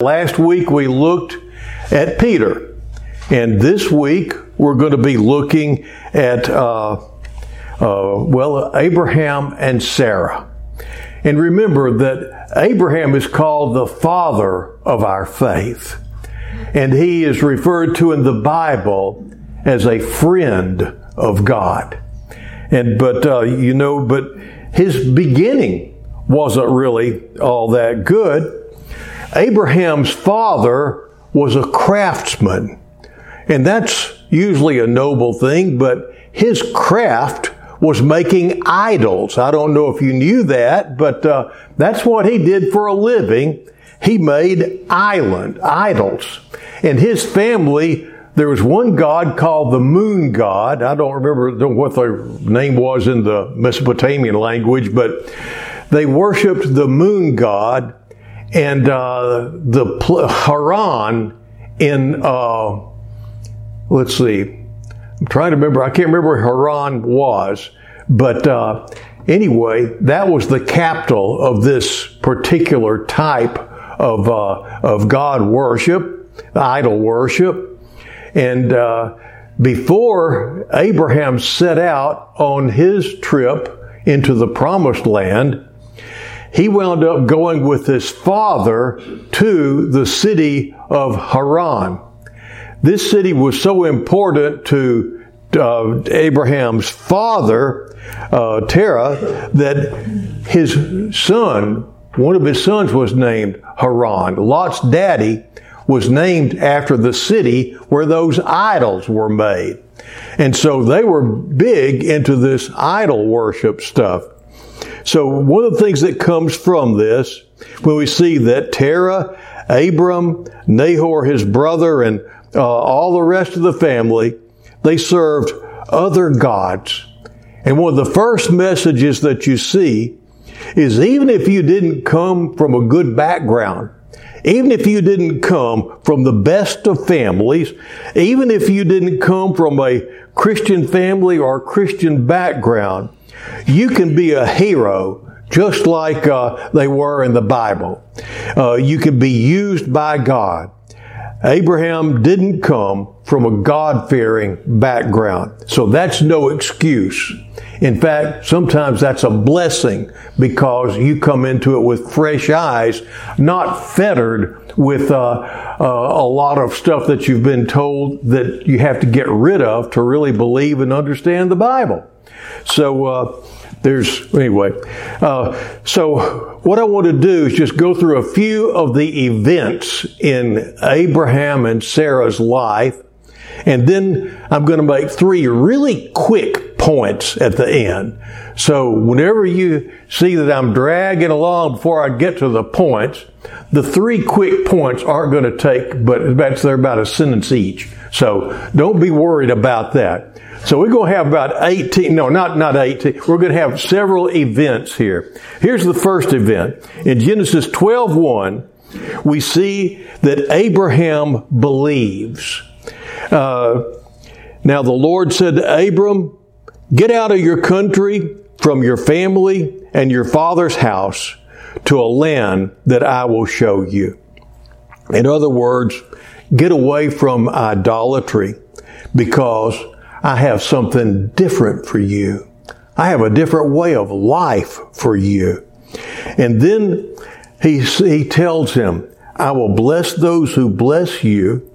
Last week we looked at Peter, and this week we're going to be looking at, uh, uh, well, Abraham and Sarah. And remember that Abraham is called the father of our faith, and he is referred to in the Bible as a friend of God. And but uh, you know, but his beginning wasn't really all that good Abraham's father was a craftsman. And that's usually a noble thing, but his craft was making idols. I don't know if you knew that, but uh, that's what he did for a living. He made island idols. And his family, there was one god called the moon god. I don't remember what the name was in the Mesopotamian language, but they worshiped the moon god and uh, the Haran in uh, let's see, I'm trying to remember. I can't remember where Haran was, but uh, anyway, that was the capital of this particular type of uh, of God worship, idol worship, and uh, before Abraham set out on his trip into the promised land, he wound up going with his father to the city of Haran. This city was so important to uh, Abraham's father, uh, Terah, that his son, one of his sons was named Haran. Lot's daddy was named after the city where those idols were made. And so they were big into this idol worship stuff. So one of the things that comes from this, when we see that Terah, Abram, Nahor, his brother, and uh, all the rest of the family, they served other gods. And one of the first messages that you see is even if you didn't come from a good background, even if you didn't come from the best of families, even if you didn't come from a Christian family or Christian background, you can be a hero just like uh, they were in the Bible. Uh, you can be used by God. Abraham didn't come from a God fearing background, so that's no excuse. In fact, sometimes that's a blessing because you come into it with fresh eyes, not fettered with uh, uh, a lot of stuff that you've been told that you have to get rid of to really believe and understand the Bible. So, uh, there's anyway. Uh, so what I want to do is just go through a few of the events in Abraham and Sarah's life, and then I'm going to make three really quick points at the end. So whenever you see that I'm dragging along before I get to the points, the three quick points aren't going to take, but they're about a sentence each. So don't be worried about that. So we're going to have about 18, no, not, not 18. We're going to have several events here. Here's the first event. In Genesis 12, 1, we see that Abraham believes. Uh, now the Lord said to Abram, get out of your country, from your family and your father's house to a land that I will show you. In other words, get away from idolatry because I have something different for you. I have a different way of life for you. And then he, he tells him, I will bless those who bless you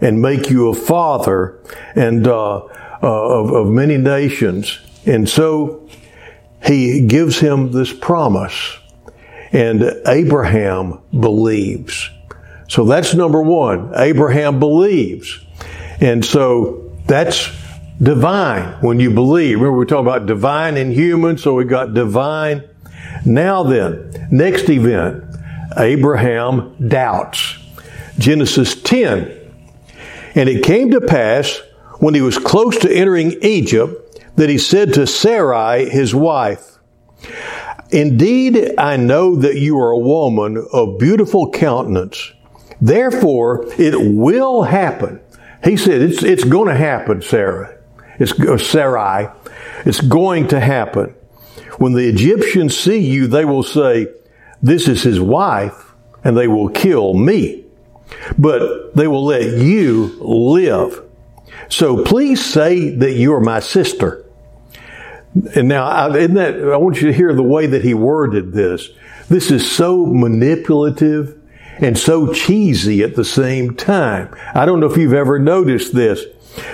and make you a father and uh, uh, of, of many nations. And so he gives him this promise. And Abraham believes. So that's number one. Abraham believes. And so that's divine when you believe. Remember, we talking about divine and human, so we got divine. Now then, next event Abraham doubts. Genesis 10. And it came to pass when he was close to entering Egypt that he said to Sarai, his wife, Indeed, I know that you are a woman of beautiful countenance. Therefore, it will happen. He said, it's, it's going to happen, Sarah. It's Sarai. It's going to happen. When the Egyptians see you, they will say, this is his wife. and they will kill me, but they will let you live. So please say that you are my sister. And now, I, that, I want you to hear the way that he worded this. This is so manipulative and so cheesy at the same time. I don't know if you've ever noticed this.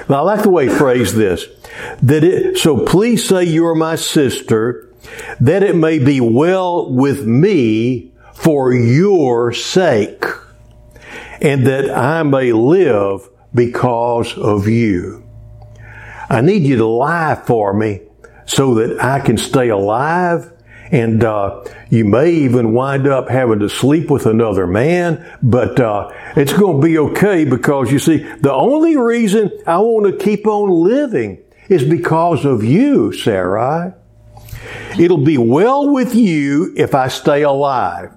But I like the way he phrased this. That it, so please say you are my sister, that it may be well with me for your sake, and that I may live because of you. I need you to lie for me so that I can stay alive. And uh, you may even wind up having to sleep with another man, but uh, it's going to be okay because you see, the only reason I want to keep on living is because of you, Sarai. It'll be well with you if I stay alive.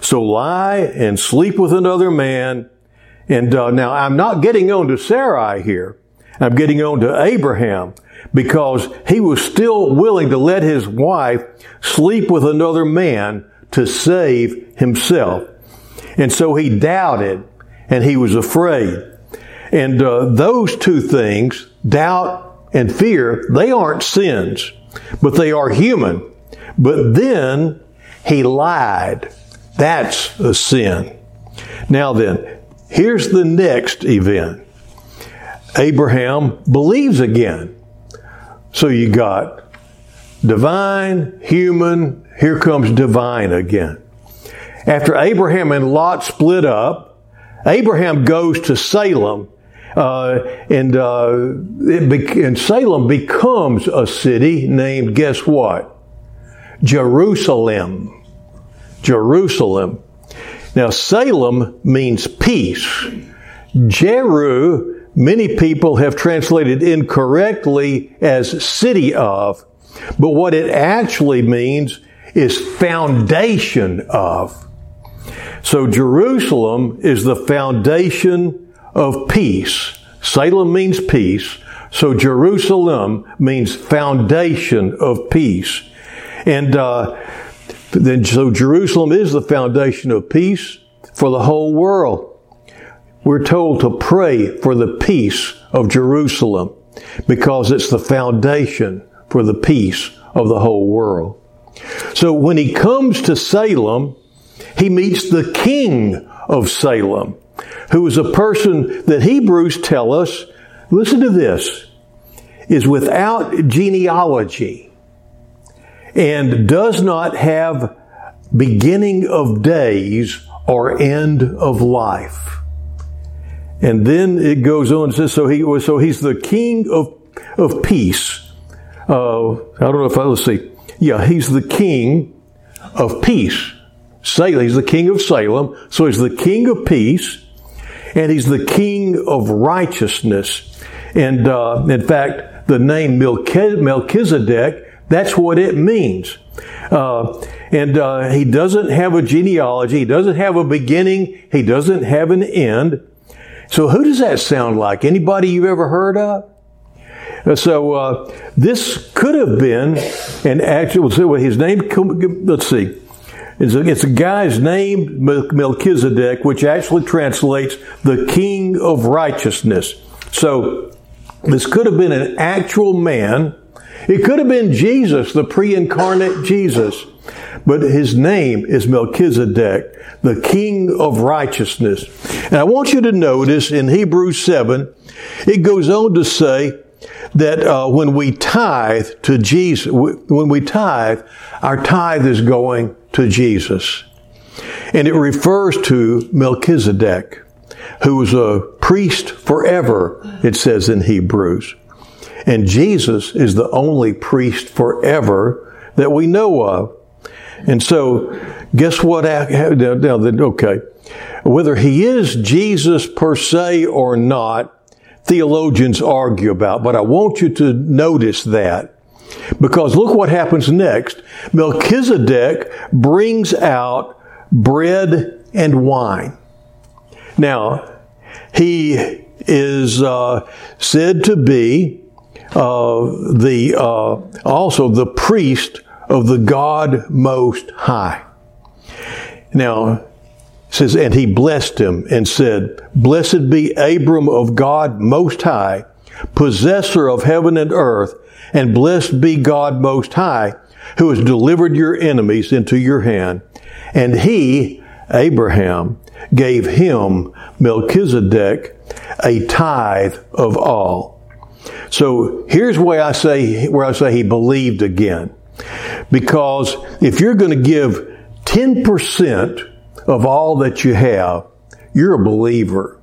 So lie and sleep with another man. And uh, now I'm not getting on to Sarai here. I'm getting on to Abraham because he was still willing to let his wife sleep with another man to save himself. And so he doubted and he was afraid. And uh, those two things, doubt and fear, they aren't sins, but they are human. But then he lied. That's a sin. Now then, here's the next event. Abraham believes again. So you got divine, human, here comes divine again. After Abraham and Lot split up, Abraham goes to Salem, uh, and, uh, be- and Salem becomes a city named, guess what? Jerusalem. Jerusalem. Now, Salem means peace. Jeru many people have translated incorrectly as city of, but what it actually means is foundation of. So Jerusalem is the foundation of peace. Salem means peace. So Jerusalem means foundation of peace. And uh, then, so Jerusalem is the foundation of peace for the whole world we're told to pray for the peace of Jerusalem because it's the foundation for the peace of the whole world. So when he comes to Salem, he meets the king of Salem, who is a person that Hebrews tell us, listen to this, is without genealogy and does not have beginning of days or end of life. And then it goes on and says, so he so he's the king of, of peace. Uh, I don't know if I, let's see. Yeah, he's the king of peace. Salem, he's the king of Salem. So he's the king of peace and he's the king of righteousness. And, uh, in fact, the name Melchizedek, that's what it means. Uh, and uh, he doesn't have a genealogy. He doesn't have a beginning. He doesn't have an end. So who does that sound like? Anybody you've ever heard of? So uh, this could have been an actual. So his name. Let's see. It's a, it's a guy's name, Melchizedek, which actually translates the King of Righteousness. So this could have been an actual man. It could have been Jesus, the pre-incarnate Jesus. But his name is Melchizedek the King of righteousness. And I want you to notice in Hebrews 7, it goes on to say that uh, when we tithe to Jesus, when we tithe, our tithe is going to Jesus. And it refers to Melchizedek, who was a priest forever, it says in Hebrews. And Jesus is the only priest forever that we know of. And so Guess what? Now, okay. Whether he is Jesus per se or not, theologians argue about, but I want you to notice that. Because look what happens next. Melchizedek brings out bread and wine. Now, he is uh, said to be uh, the uh, also the priest of the God Most High. Now, says, and he blessed him and said, Blessed be Abram of God Most High, possessor of heaven and earth, and blessed be God Most High, who has delivered your enemies into your hand. And he, Abraham, gave him, Melchizedek, a tithe of all. So here's where I say, where I say he believed again. Because if you're going to give 10% of all that you have, you're a believer.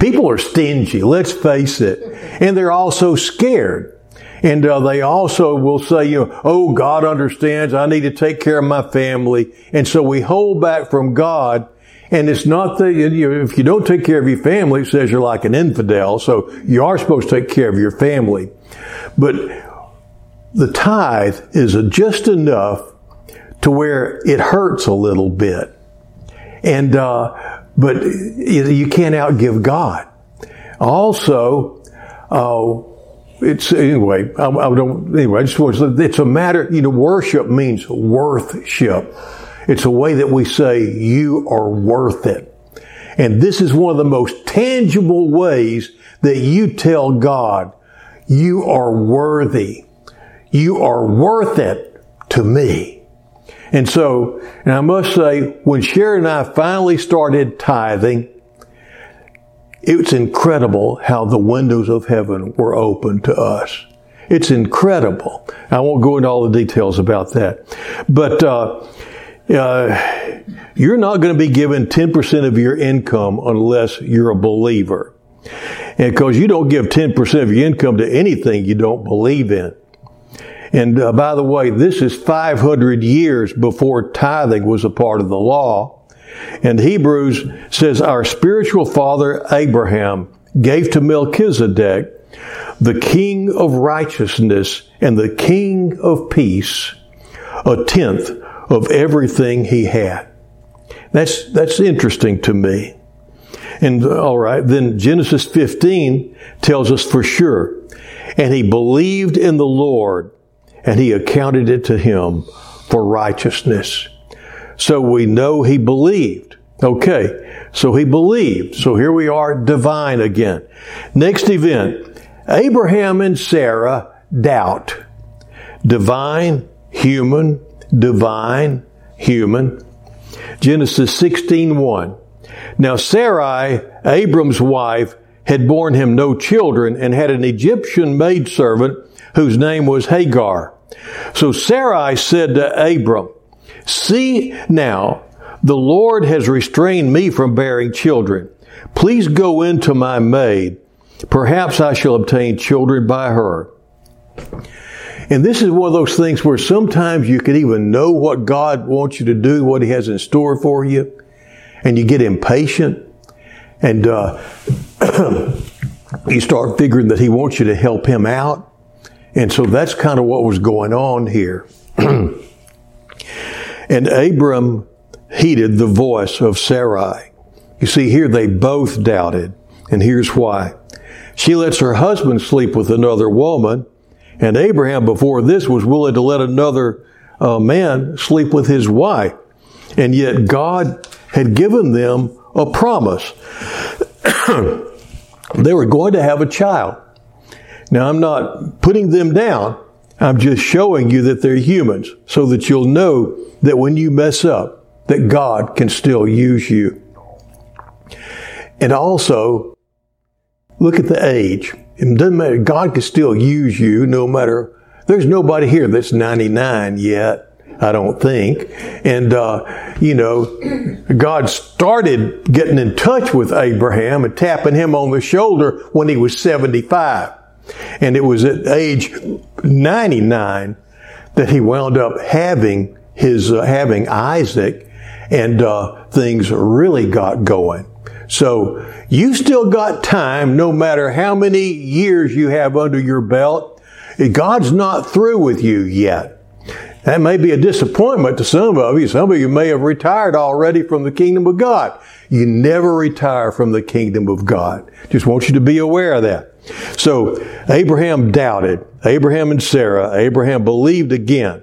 People are stingy, let's face it. And they're also scared. And uh, they also will say, you know, oh, God understands. I need to take care of my family. And so we hold back from God. And it's not that, you know, if you don't take care of your family, it says you're like an infidel. So you are supposed to take care of your family. But the tithe is just enough to where it hurts a little bit. And, uh, but you can't outgive God. Also, uh, it's anyway. I, I, don't anyway. I just want to, it's a matter. You know, worship means worthship. It's a way that we say you are worth it, and this is one of the most tangible ways that you tell God you are worthy. You are worth it to me. And so, and I must say, when Sharon and I finally started tithing, it's incredible how the windows of heaven were open to us. It's incredible. I won't go into all the details about that. But, uh, uh, you're not going to be given 10% of your income unless you're a believer. And because you don't give 10% of your income to anything you don't believe in. And uh, by the way, this is 500 years before tithing was a part of the law. And Hebrews says, Our spiritual father Abraham gave to Melchizedek, the king of righteousness and the king of peace, a tenth of everything he had. That's, that's interesting to me. And all right, then Genesis 15 tells us for sure. And he believed in the Lord and he accounted it to him for righteousness. So we know he believed. Okay. So he believed. So here we are, divine again. Next event. Abraham and Sarah doubt. Divine, human, divine, human. Genesis 16:1. Now Sarai, Abram's wife, had borne him no children and had an Egyptian maidservant whose name was Hagar. So Sarai said to Abram, See now, the Lord has restrained me from bearing children. Please go into my maid. Perhaps I shall obtain children by her. And this is one of those things where sometimes you can even know what God wants you to do, what He has in store for you, and you get impatient, and uh, you start figuring that He wants you to help Him out. And so that's kind of what was going on here. and Abram heeded the voice of Sarai. You see, here they both doubted. And here's why. She lets her husband sleep with another woman, and Abraham, before this, was willing to let another uh, man sleep with his wife. And yet God had given them a promise. they were going to have a child. Now, I'm not putting them down. I'm just showing you that they're humans so that you'll know that when you mess up, that God can still use you. And also, look at the age. It doesn't matter. God can still use you no matter. There's nobody here that's 99 yet. I don't think. And, uh, you know, God started getting in touch with Abraham and tapping him on the shoulder when he was 75. And it was at age 99 that he wound up having his, uh, having Isaac and, uh, things really got going. So you still got time no matter how many years you have under your belt. God's not through with you yet. That may be a disappointment to some of you. Some of you may have retired already from the kingdom of God. You never retire from the kingdom of God. Just want you to be aware of that. So Abraham doubted. Abraham and Sarah, Abraham believed again.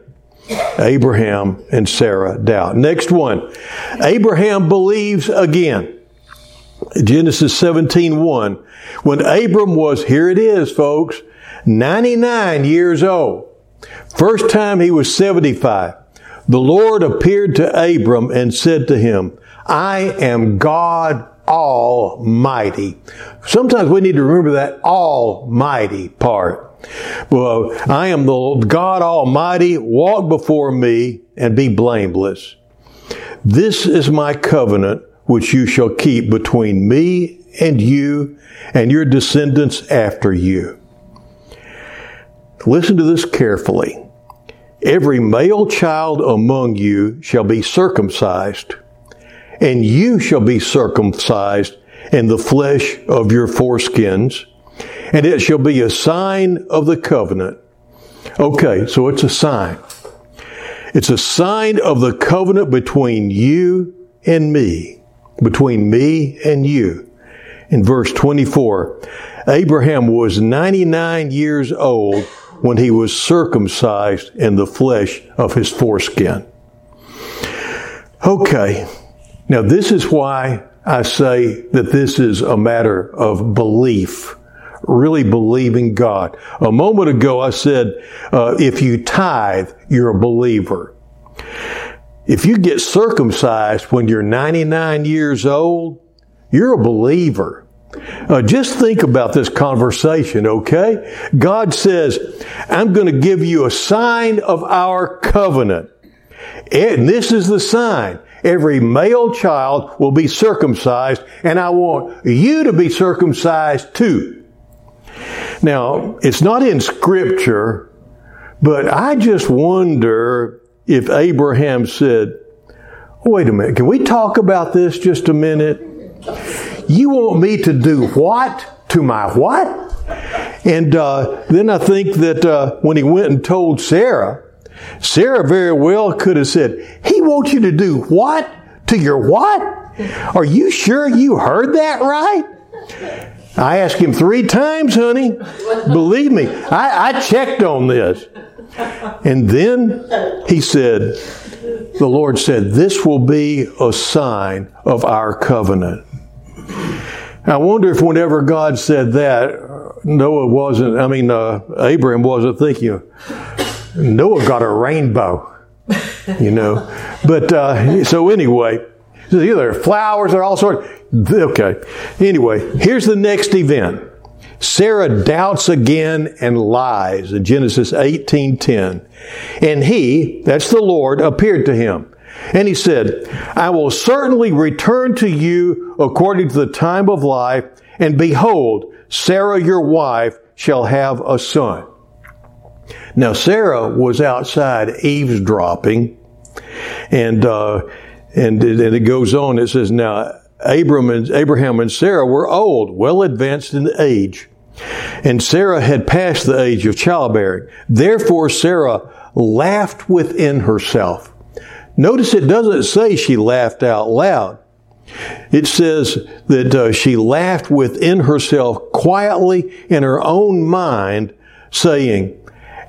Abraham and Sarah doubt. Next one. Abraham believes again. Genesis 17, 1. When Abram was, here it is, folks, 99 years old. First time he was 75. The Lord appeared to Abram and said to him, I am God Almighty. Sometimes we need to remember that Almighty part. Well, I am the God Almighty. Walk before me and be blameless. This is my covenant which you shall keep between me and you and your descendants after you. Listen to this carefully. Every male child among you shall be circumcised, and you shall be circumcised in the flesh of your foreskins, and it shall be a sign of the covenant. Okay, so it's a sign. It's a sign of the covenant between you and me, between me and you. In verse 24, Abraham was 99 years old when he was circumcised in the flesh of his foreskin. Okay, now this is why I say that this is a matter of belief really believing God. A moment ago, I said, uh, if you tithe, you're a believer. If you get circumcised when you're 99 years old, you're a believer. Uh, just think about this conversation, okay? God says, I'm going to give you a sign of our covenant. And this is the sign. Every male child will be circumcised, and I want you to be circumcised too. Now, it's not in Scripture, but I just wonder if Abraham said, Wait a minute, can we talk about this just a minute? You want me to do what? To my what? And uh, then I think that uh, when he went and told Sarah, Sarah very well could have said, He wants you to do what? To your what? Are you sure you heard that right? I asked him three times, honey. Believe me, I, I checked on this. And then he said, the Lord said, This will be a sign of our covenant. I wonder if whenever God said that, Noah wasn't, I mean, uh, Abraham wasn't thinking, Noah got a rainbow, you know. But uh, so anyway, either flowers or all sorts. Okay. Anyway, here's the next event. Sarah doubts again and lies in Genesis 18:10. And he, that's the Lord, appeared to him. And he said, I will certainly return to you according to the time of life, and behold, Sarah your wife shall have a son. Now Sarah was outside eavesdropping, and uh, and, and it goes on. It says, now Abram and, Abraham and Sarah were old, well advanced in age. And Sarah had passed the age of childbearing. Therefore, Sarah laughed within herself. Notice it doesn't say she laughed out loud. It says that uh, she laughed within herself quietly in her own mind, saying,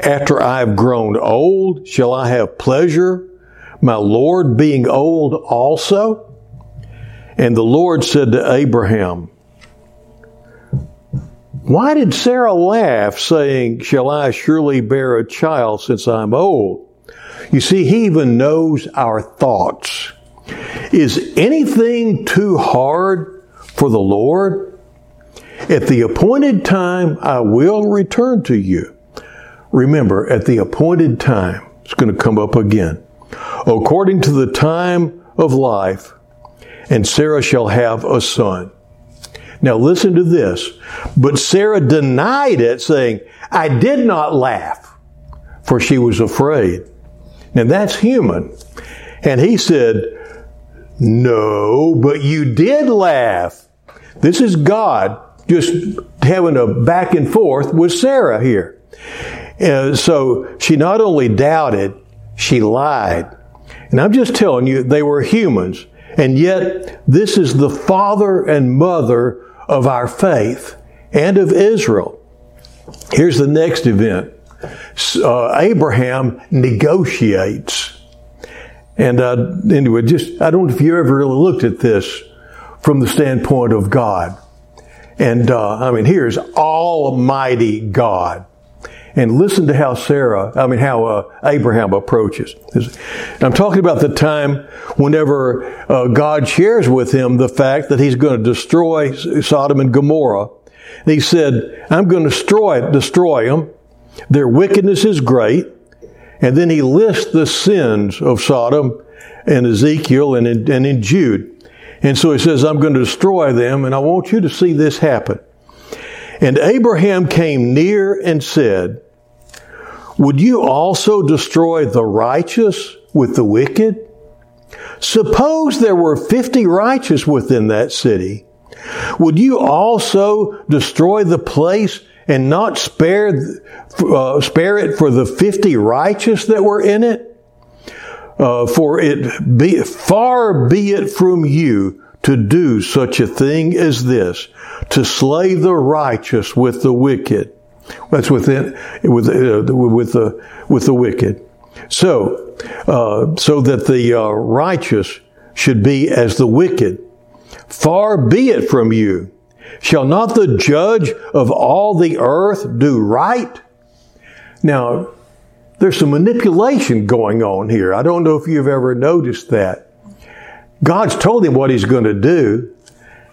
After I have grown old, shall I have pleasure my Lord being old also? And the Lord said to Abraham, Why did Sarah laugh, saying, Shall I surely bear a child since I'm old? You see, he even knows our thoughts. Is anything too hard for the Lord? At the appointed time, I will return to you. Remember, at the appointed time, it's going to come up again according to the time of life, and Sarah shall have a son. Now listen to this. But Sarah denied it, saying, I did not laugh, for she was afraid. Now that's human. And he said, No, but you did laugh. This is God just having a back and forth with Sarah here. And so she not only doubted, she lied. And I'm just telling you, they were humans. And yet, this is the father and mother of our faith and of Israel. Here's the next event. uh, Abraham negotiates. And uh, anyway, just I don't know if you ever really looked at this from the standpoint of God. And uh, I mean, here's Almighty God. And listen to how Sarah, I mean, how uh, Abraham approaches. I'm talking about the time whenever uh, God shares with him the fact that he's going to destroy Sodom and Gomorrah. And he said, I'm going to destroy, destroy them. Their wickedness is great. And then he lists the sins of Sodom and Ezekiel and in, and in Jude. And so he says, I'm going to destroy them, and I want you to see this happen. And Abraham came near and said, Would you also destroy the righteous with the wicked? Suppose there were 50 righteous within that city. Would you also destroy the place and not spare, uh, spare it for the 50 righteous that were in it? Uh, for it be, far be it from you to do such a thing as this, to slay the righteous with the wicked. That's within, with, uh, with the, with the wicked. So, uh, so that the uh, righteous should be as the wicked. Far be it from you. Shall not the judge of all the earth do right? Now, there's some manipulation going on here. I don't know if you've ever noticed that. God's told him what he's going to do,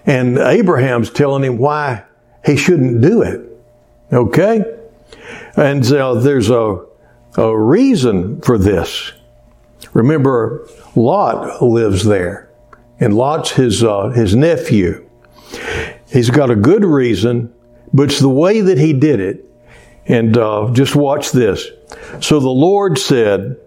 and Abraham's telling him why he shouldn't do it. Okay? And so there's a, a reason for this. Remember, Lot lives there, and Lot's his, uh, his nephew. He's got a good reason, but it's the way that he did it. And uh, just watch this. So the Lord said,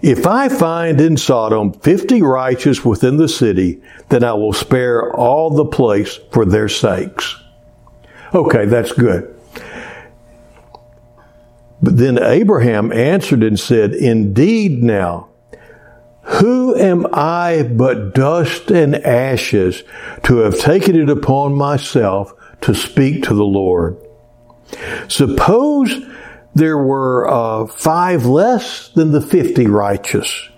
If I find in Sodom fifty righteous within the city, then I will spare all the place for their sakes. Okay, that's good. But then Abraham answered and said, Indeed now, who am I but dust and ashes to have taken it upon myself to speak to the Lord? Suppose there were uh, five less than the fifty righteous.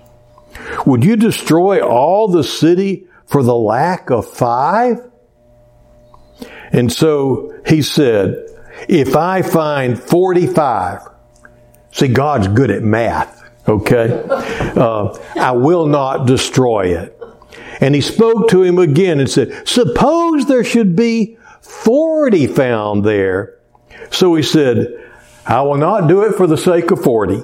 Would you destroy all the city for the lack of five? And so he said, if I find 45, see, God's good at math, okay? Uh, I will not destroy it. And he spoke to him again and said, suppose there should be 40 found there. So he said, I will not do it for the sake of 40.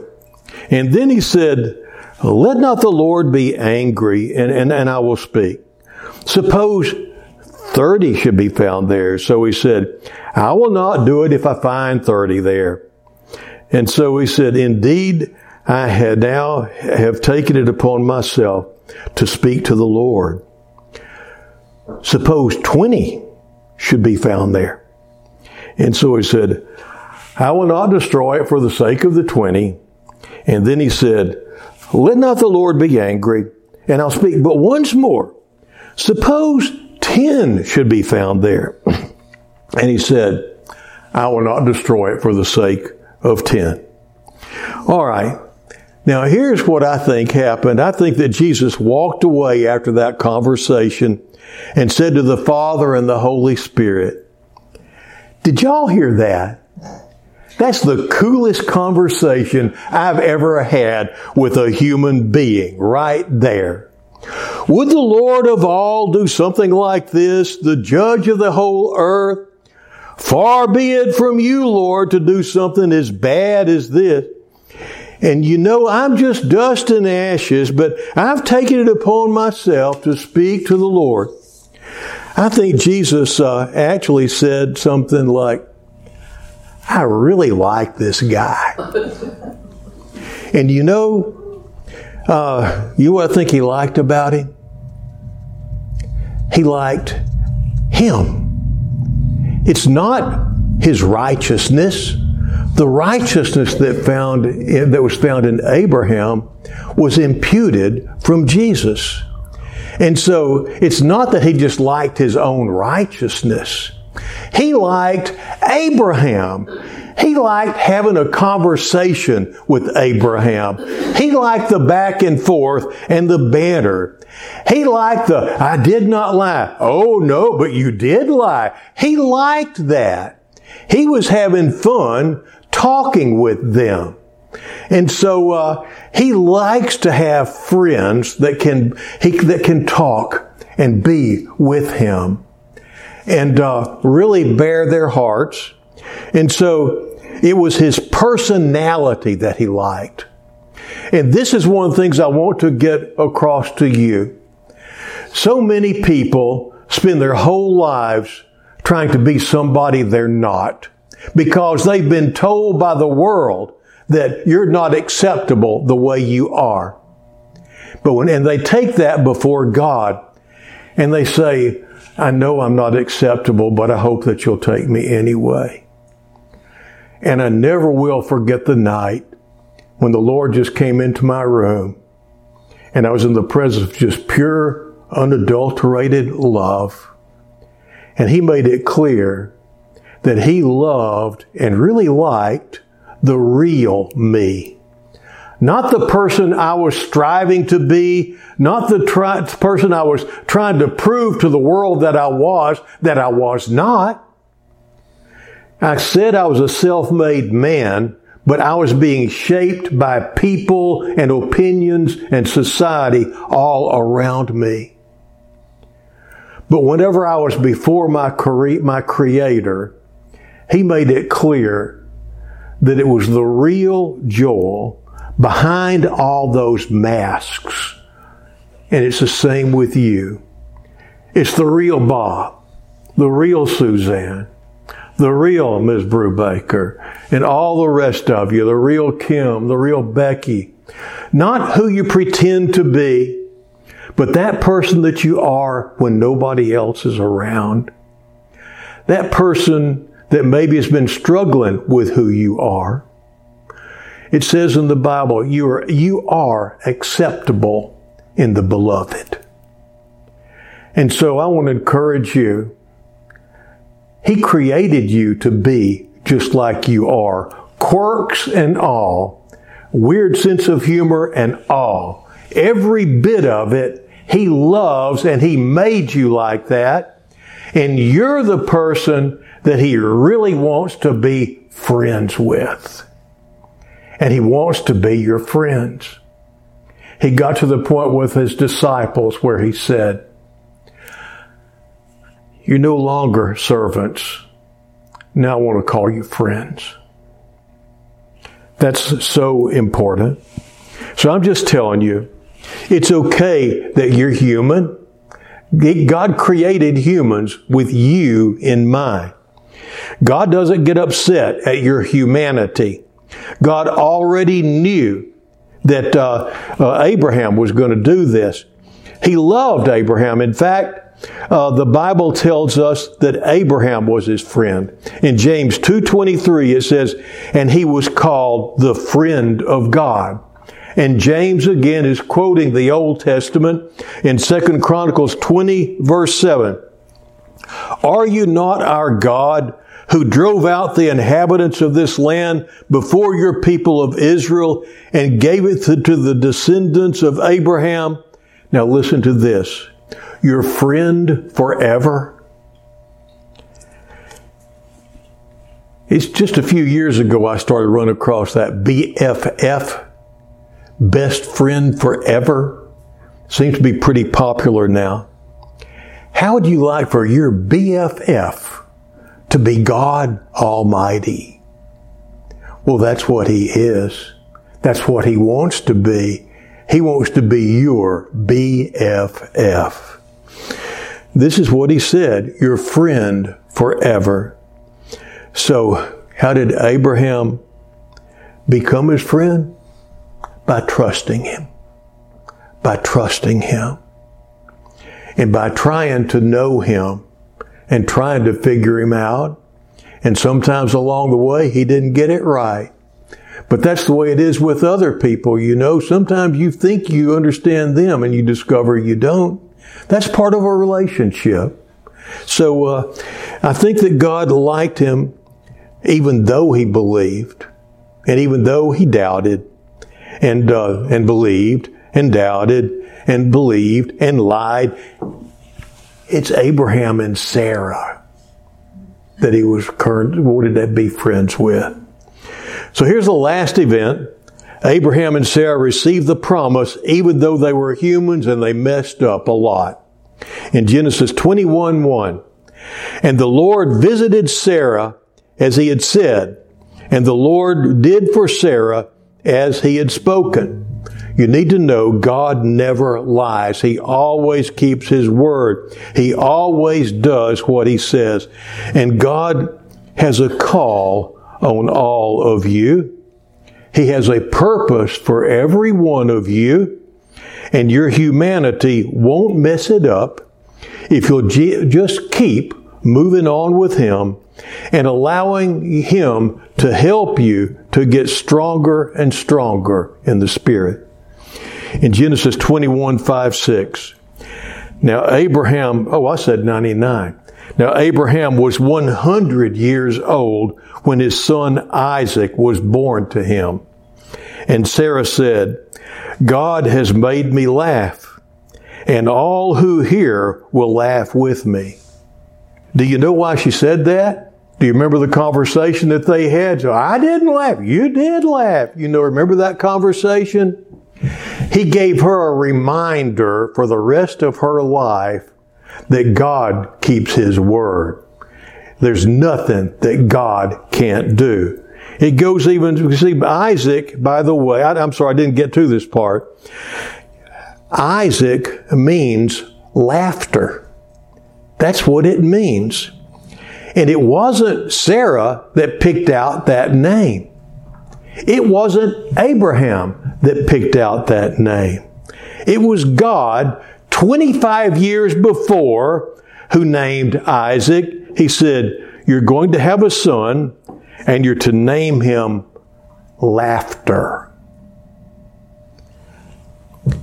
And then he said, let not the Lord be angry and, and, and I will speak. Suppose 30 should be found there. So he said, I will not do it if I find 30 there. And so he said, indeed, I had now have taken it upon myself to speak to the Lord. Suppose 20 should be found there. And so he said, I will not destroy it for the sake of the 20. And then he said, Let not the Lord be angry, and I'll speak but once more. Suppose 10 should be found there. And he said, I will not destroy it for the sake of 10. All right. Now here's what I think happened. I think that Jesus walked away after that conversation and said to the Father and the Holy Spirit, Did y'all hear that? That's the coolest conversation I've ever had with a human being right there. Would the Lord of all do something like this, the judge of the whole earth? Far be it from you, Lord, to do something as bad as this. And you know, I'm just dust and ashes, but I've taken it upon myself to speak to the Lord. I think Jesus uh, actually said something like, I really like this guy. and you know, uh, you know what I think he liked about him? He liked him. It's not his righteousness. The righteousness that found that was found in Abraham was imputed from Jesus. And so it's not that he just liked his own righteousness. He liked Abraham. He liked having a conversation with Abraham. He liked the back and forth and the banter. He liked the, I did not lie. Oh no, but you did lie. He liked that. He was having fun talking with them. And so uh, he likes to have friends that can he, that can talk and be with him and uh, really bare their hearts. And so it was his personality that he liked. And this is one of the things I want to get across to you. So many people spend their whole lives trying to be somebody they're not because they've been told by the world that you're not acceptable the way you are. But when, and they take that before God and they say, I know I'm not acceptable, but I hope that you'll take me anyway. And I never will forget the night when the Lord just came into my room and I was in the presence of just pure, unadulterated love. And He made it clear that He loved and really liked the real me. Not the person I was striving to be, not the try- person I was trying to prove to the world that I was, that I was not. I said I was a self-made man, but I was being shaped by people and opinions and society all around me. But whenever I was before my, cre- my creator, he made it clear that it was the real Joel behind all those masks. And it's the same with you. It's the real Bob, the real Suzanne, the real Ms. Brubaker, and all the rest of you, the real Kim, the real Becky. Not who you pretend to be, but that person that you are when nobody else is around. That person that maybe has been struggling with who you are. It says in the Bible, you are, you are acceptable in the beloved. And so I want to encourage you he created you to be just like you are. Quirks and all. Weird sense of humor and all. Every bit of it, He loves and He made you like that. And you're the person that He really wants to be friends with. And He wants to be your friends. He got to the point with His disciples where He said, you're no longer servants. Now I want to call you friends. That's so important. So I'm just telling you, it's okay that you're human. God created humans with you in mind. God doesn't get upset at your humanity. God already knew that uh, uh, Abraham was going to do this. He loved Abraham. In fact, uh, the Bible tells us that Abraham was his friend. In James 2.23 it says, and he was called the friend of God. And James again is quoting the Old Testament in 2 Chronicles 20 verse 7. Are you not our God who drove out the inhabitants of this land before your people of Israel and gave it to the descendants of Abraham? Now listen to this your friend forever? It's just a few years ago I started running across that BFF, best friend forever. Seems to be pretty popular now. How would you like for your BFF to be God Almighty? Well, that's what He is. That's what He wants to be. He wants to be your BFF. This is what he said, your friend forever. So, how did Abraham become his friend? By trusting him. By trusting him. And by trying to know him and trying to figure him out. And sometimes along the way, he didn't get it right. But that's the way it is with other people. You know, sometimes you think you understand them and you discover you don't. That's part of a relationship. So uh, I think that God liked him even though he believed, and even though he doubted, and uh, and believed, and doubted, and believed, and lied, it's Abraham and Sarah that he was current wanted to be friends with. So here's the last event. Abraham and Sarah received the promise even though they were humans and they messed up a lot. In Genesis 21 1. And the Lord visited Sarah as he had said, and the Lord did for Sarah as he had spoken. You need to know God never lies. He always keeps his word. He always does what he says. And God has a call on all of you. He has a purpose for every one of you. And your humanity won't mess it up if you'll just keep moving on with Him and allowing Him to help you to get stronger and stronger in the Spirit. In Genesis 21, 5, 6. Now Abraham, oh, I said 99. Now Abraham was 100 years old when his son Isaac was born to him. And Sarah said, God has made me laugh, and all who hear will laugh with me. Do you know why she said that? Do you remember the conversation that they had? So I didn't laugh. You did laugh. You know, remember that conversation? He gave her a reminder for the rest of her life that God keeps His word. There's nothing that God can't do. It goes even, you see, Isaac, by the way, I, I'm sorry, I didn't get to this part. Isaac means laughter. That's what it means. And it wasn't Sarah that picked out that name. It wasn't Abraham that picked out that name. It was God 25 years before who named Isaac. He said, You're going to have a son and you're to name him Laughter.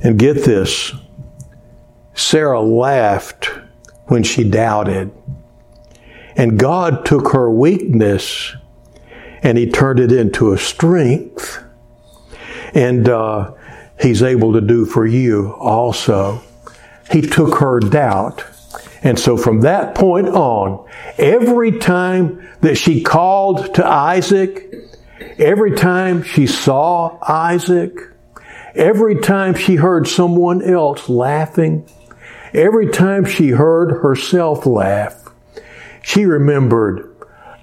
And get this Sarah laughed when she doubted. And God took her weakness and He turned it into a strength. And uh, He's able to do for you also. He took her doubt. And so from that point on, every time that she called to Isaac, every time she saw Isaac, every time she heard someone else laughing, every time she heard herself laugh, she remembered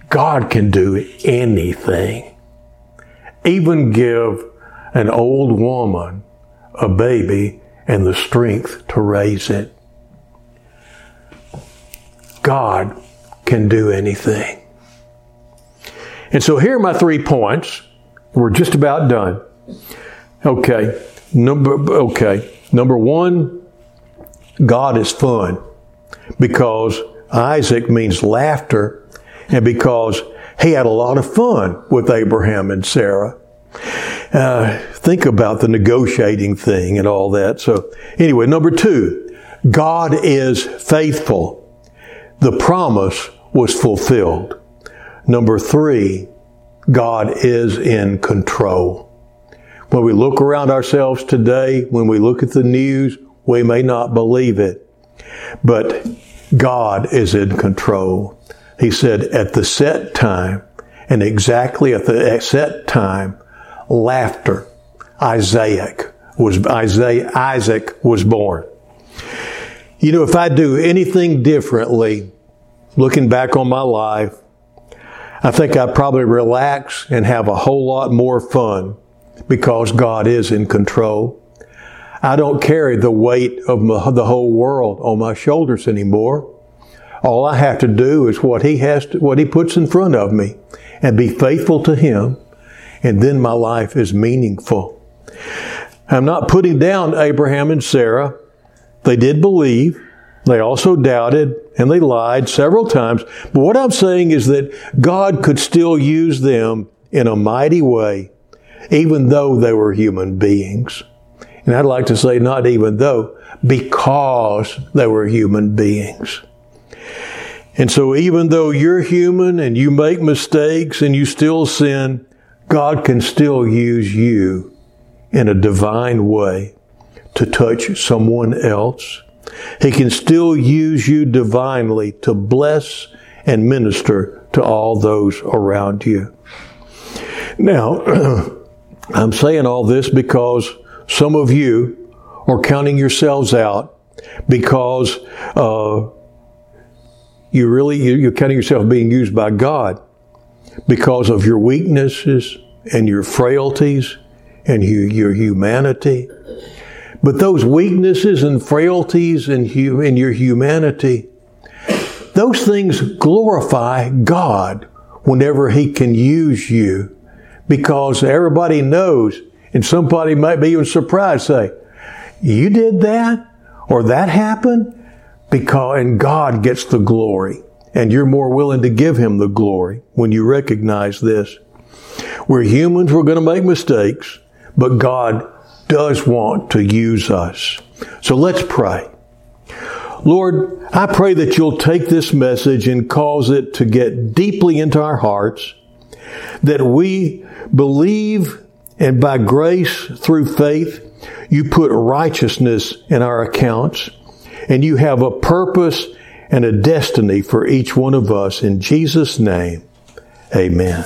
God can do anything, even give an old woman a baby and the strength to raise it. God can do anything. And so here are my three points. We're just about done. Okay. Number okay. Number 1, God is fun because Isaac means laughter, and because he had a lot of fun with Abraham and Sarah. Uh, think about the negotiating thing and all that. So, anyway, number two, God is faithful. The promise was fulfilled. Number three, God is in control. When we look around ourselves today, when we look at the news, we may not believe it. But God is in control. He said, at the set time, and exactly at the set time, laughter, Isaac was, Isaac was born. You know, if I do anything differently, looking back on my life, I think I'd probably relax and have a whole lot more fun because God is in control. I don't carry the weight of the whole world on my shoulders anymore. All I have to do is what he has to, what he puts in front of me and be faithful to him. And then my life is meaningful. I'm not putting down Abraham and Sarah. They did believe. They also doubted and they lied several times. But what I'm saying is that God could still use them in a mighty way, even though they were human beings. And I'd like to say not even though, because they were human beings. And so even though you're human and you make mistakes and you still sin, God can still use you in a divine way to touch someone else. He can still use you divinely to bless and minister to all those around you. Now, I'm saying all this because some of you are counting yourselves out because uh, you really you're counting yourself being used by God because of your weaknesses and your frailties and your, your humanity. But those weaknesses and frailties in, and your humanity, those things glorify God whenever He can use you because everybody knows, and somebody might be even surprised, say, You did that? Or that happened? Because, and God gets the glory. And you're more willing to give Him the glory when you recognize this. We're humans, we're going to make mistakes, but God does want to use us. So let's pray. Lord, I pray that you'll take this message and cause it to get deeply into our hearts, that we believe and by grace through faith, you put righteousness in our accounts and you have a purpose and a destiny for each one of us. In Jesus' name, amen.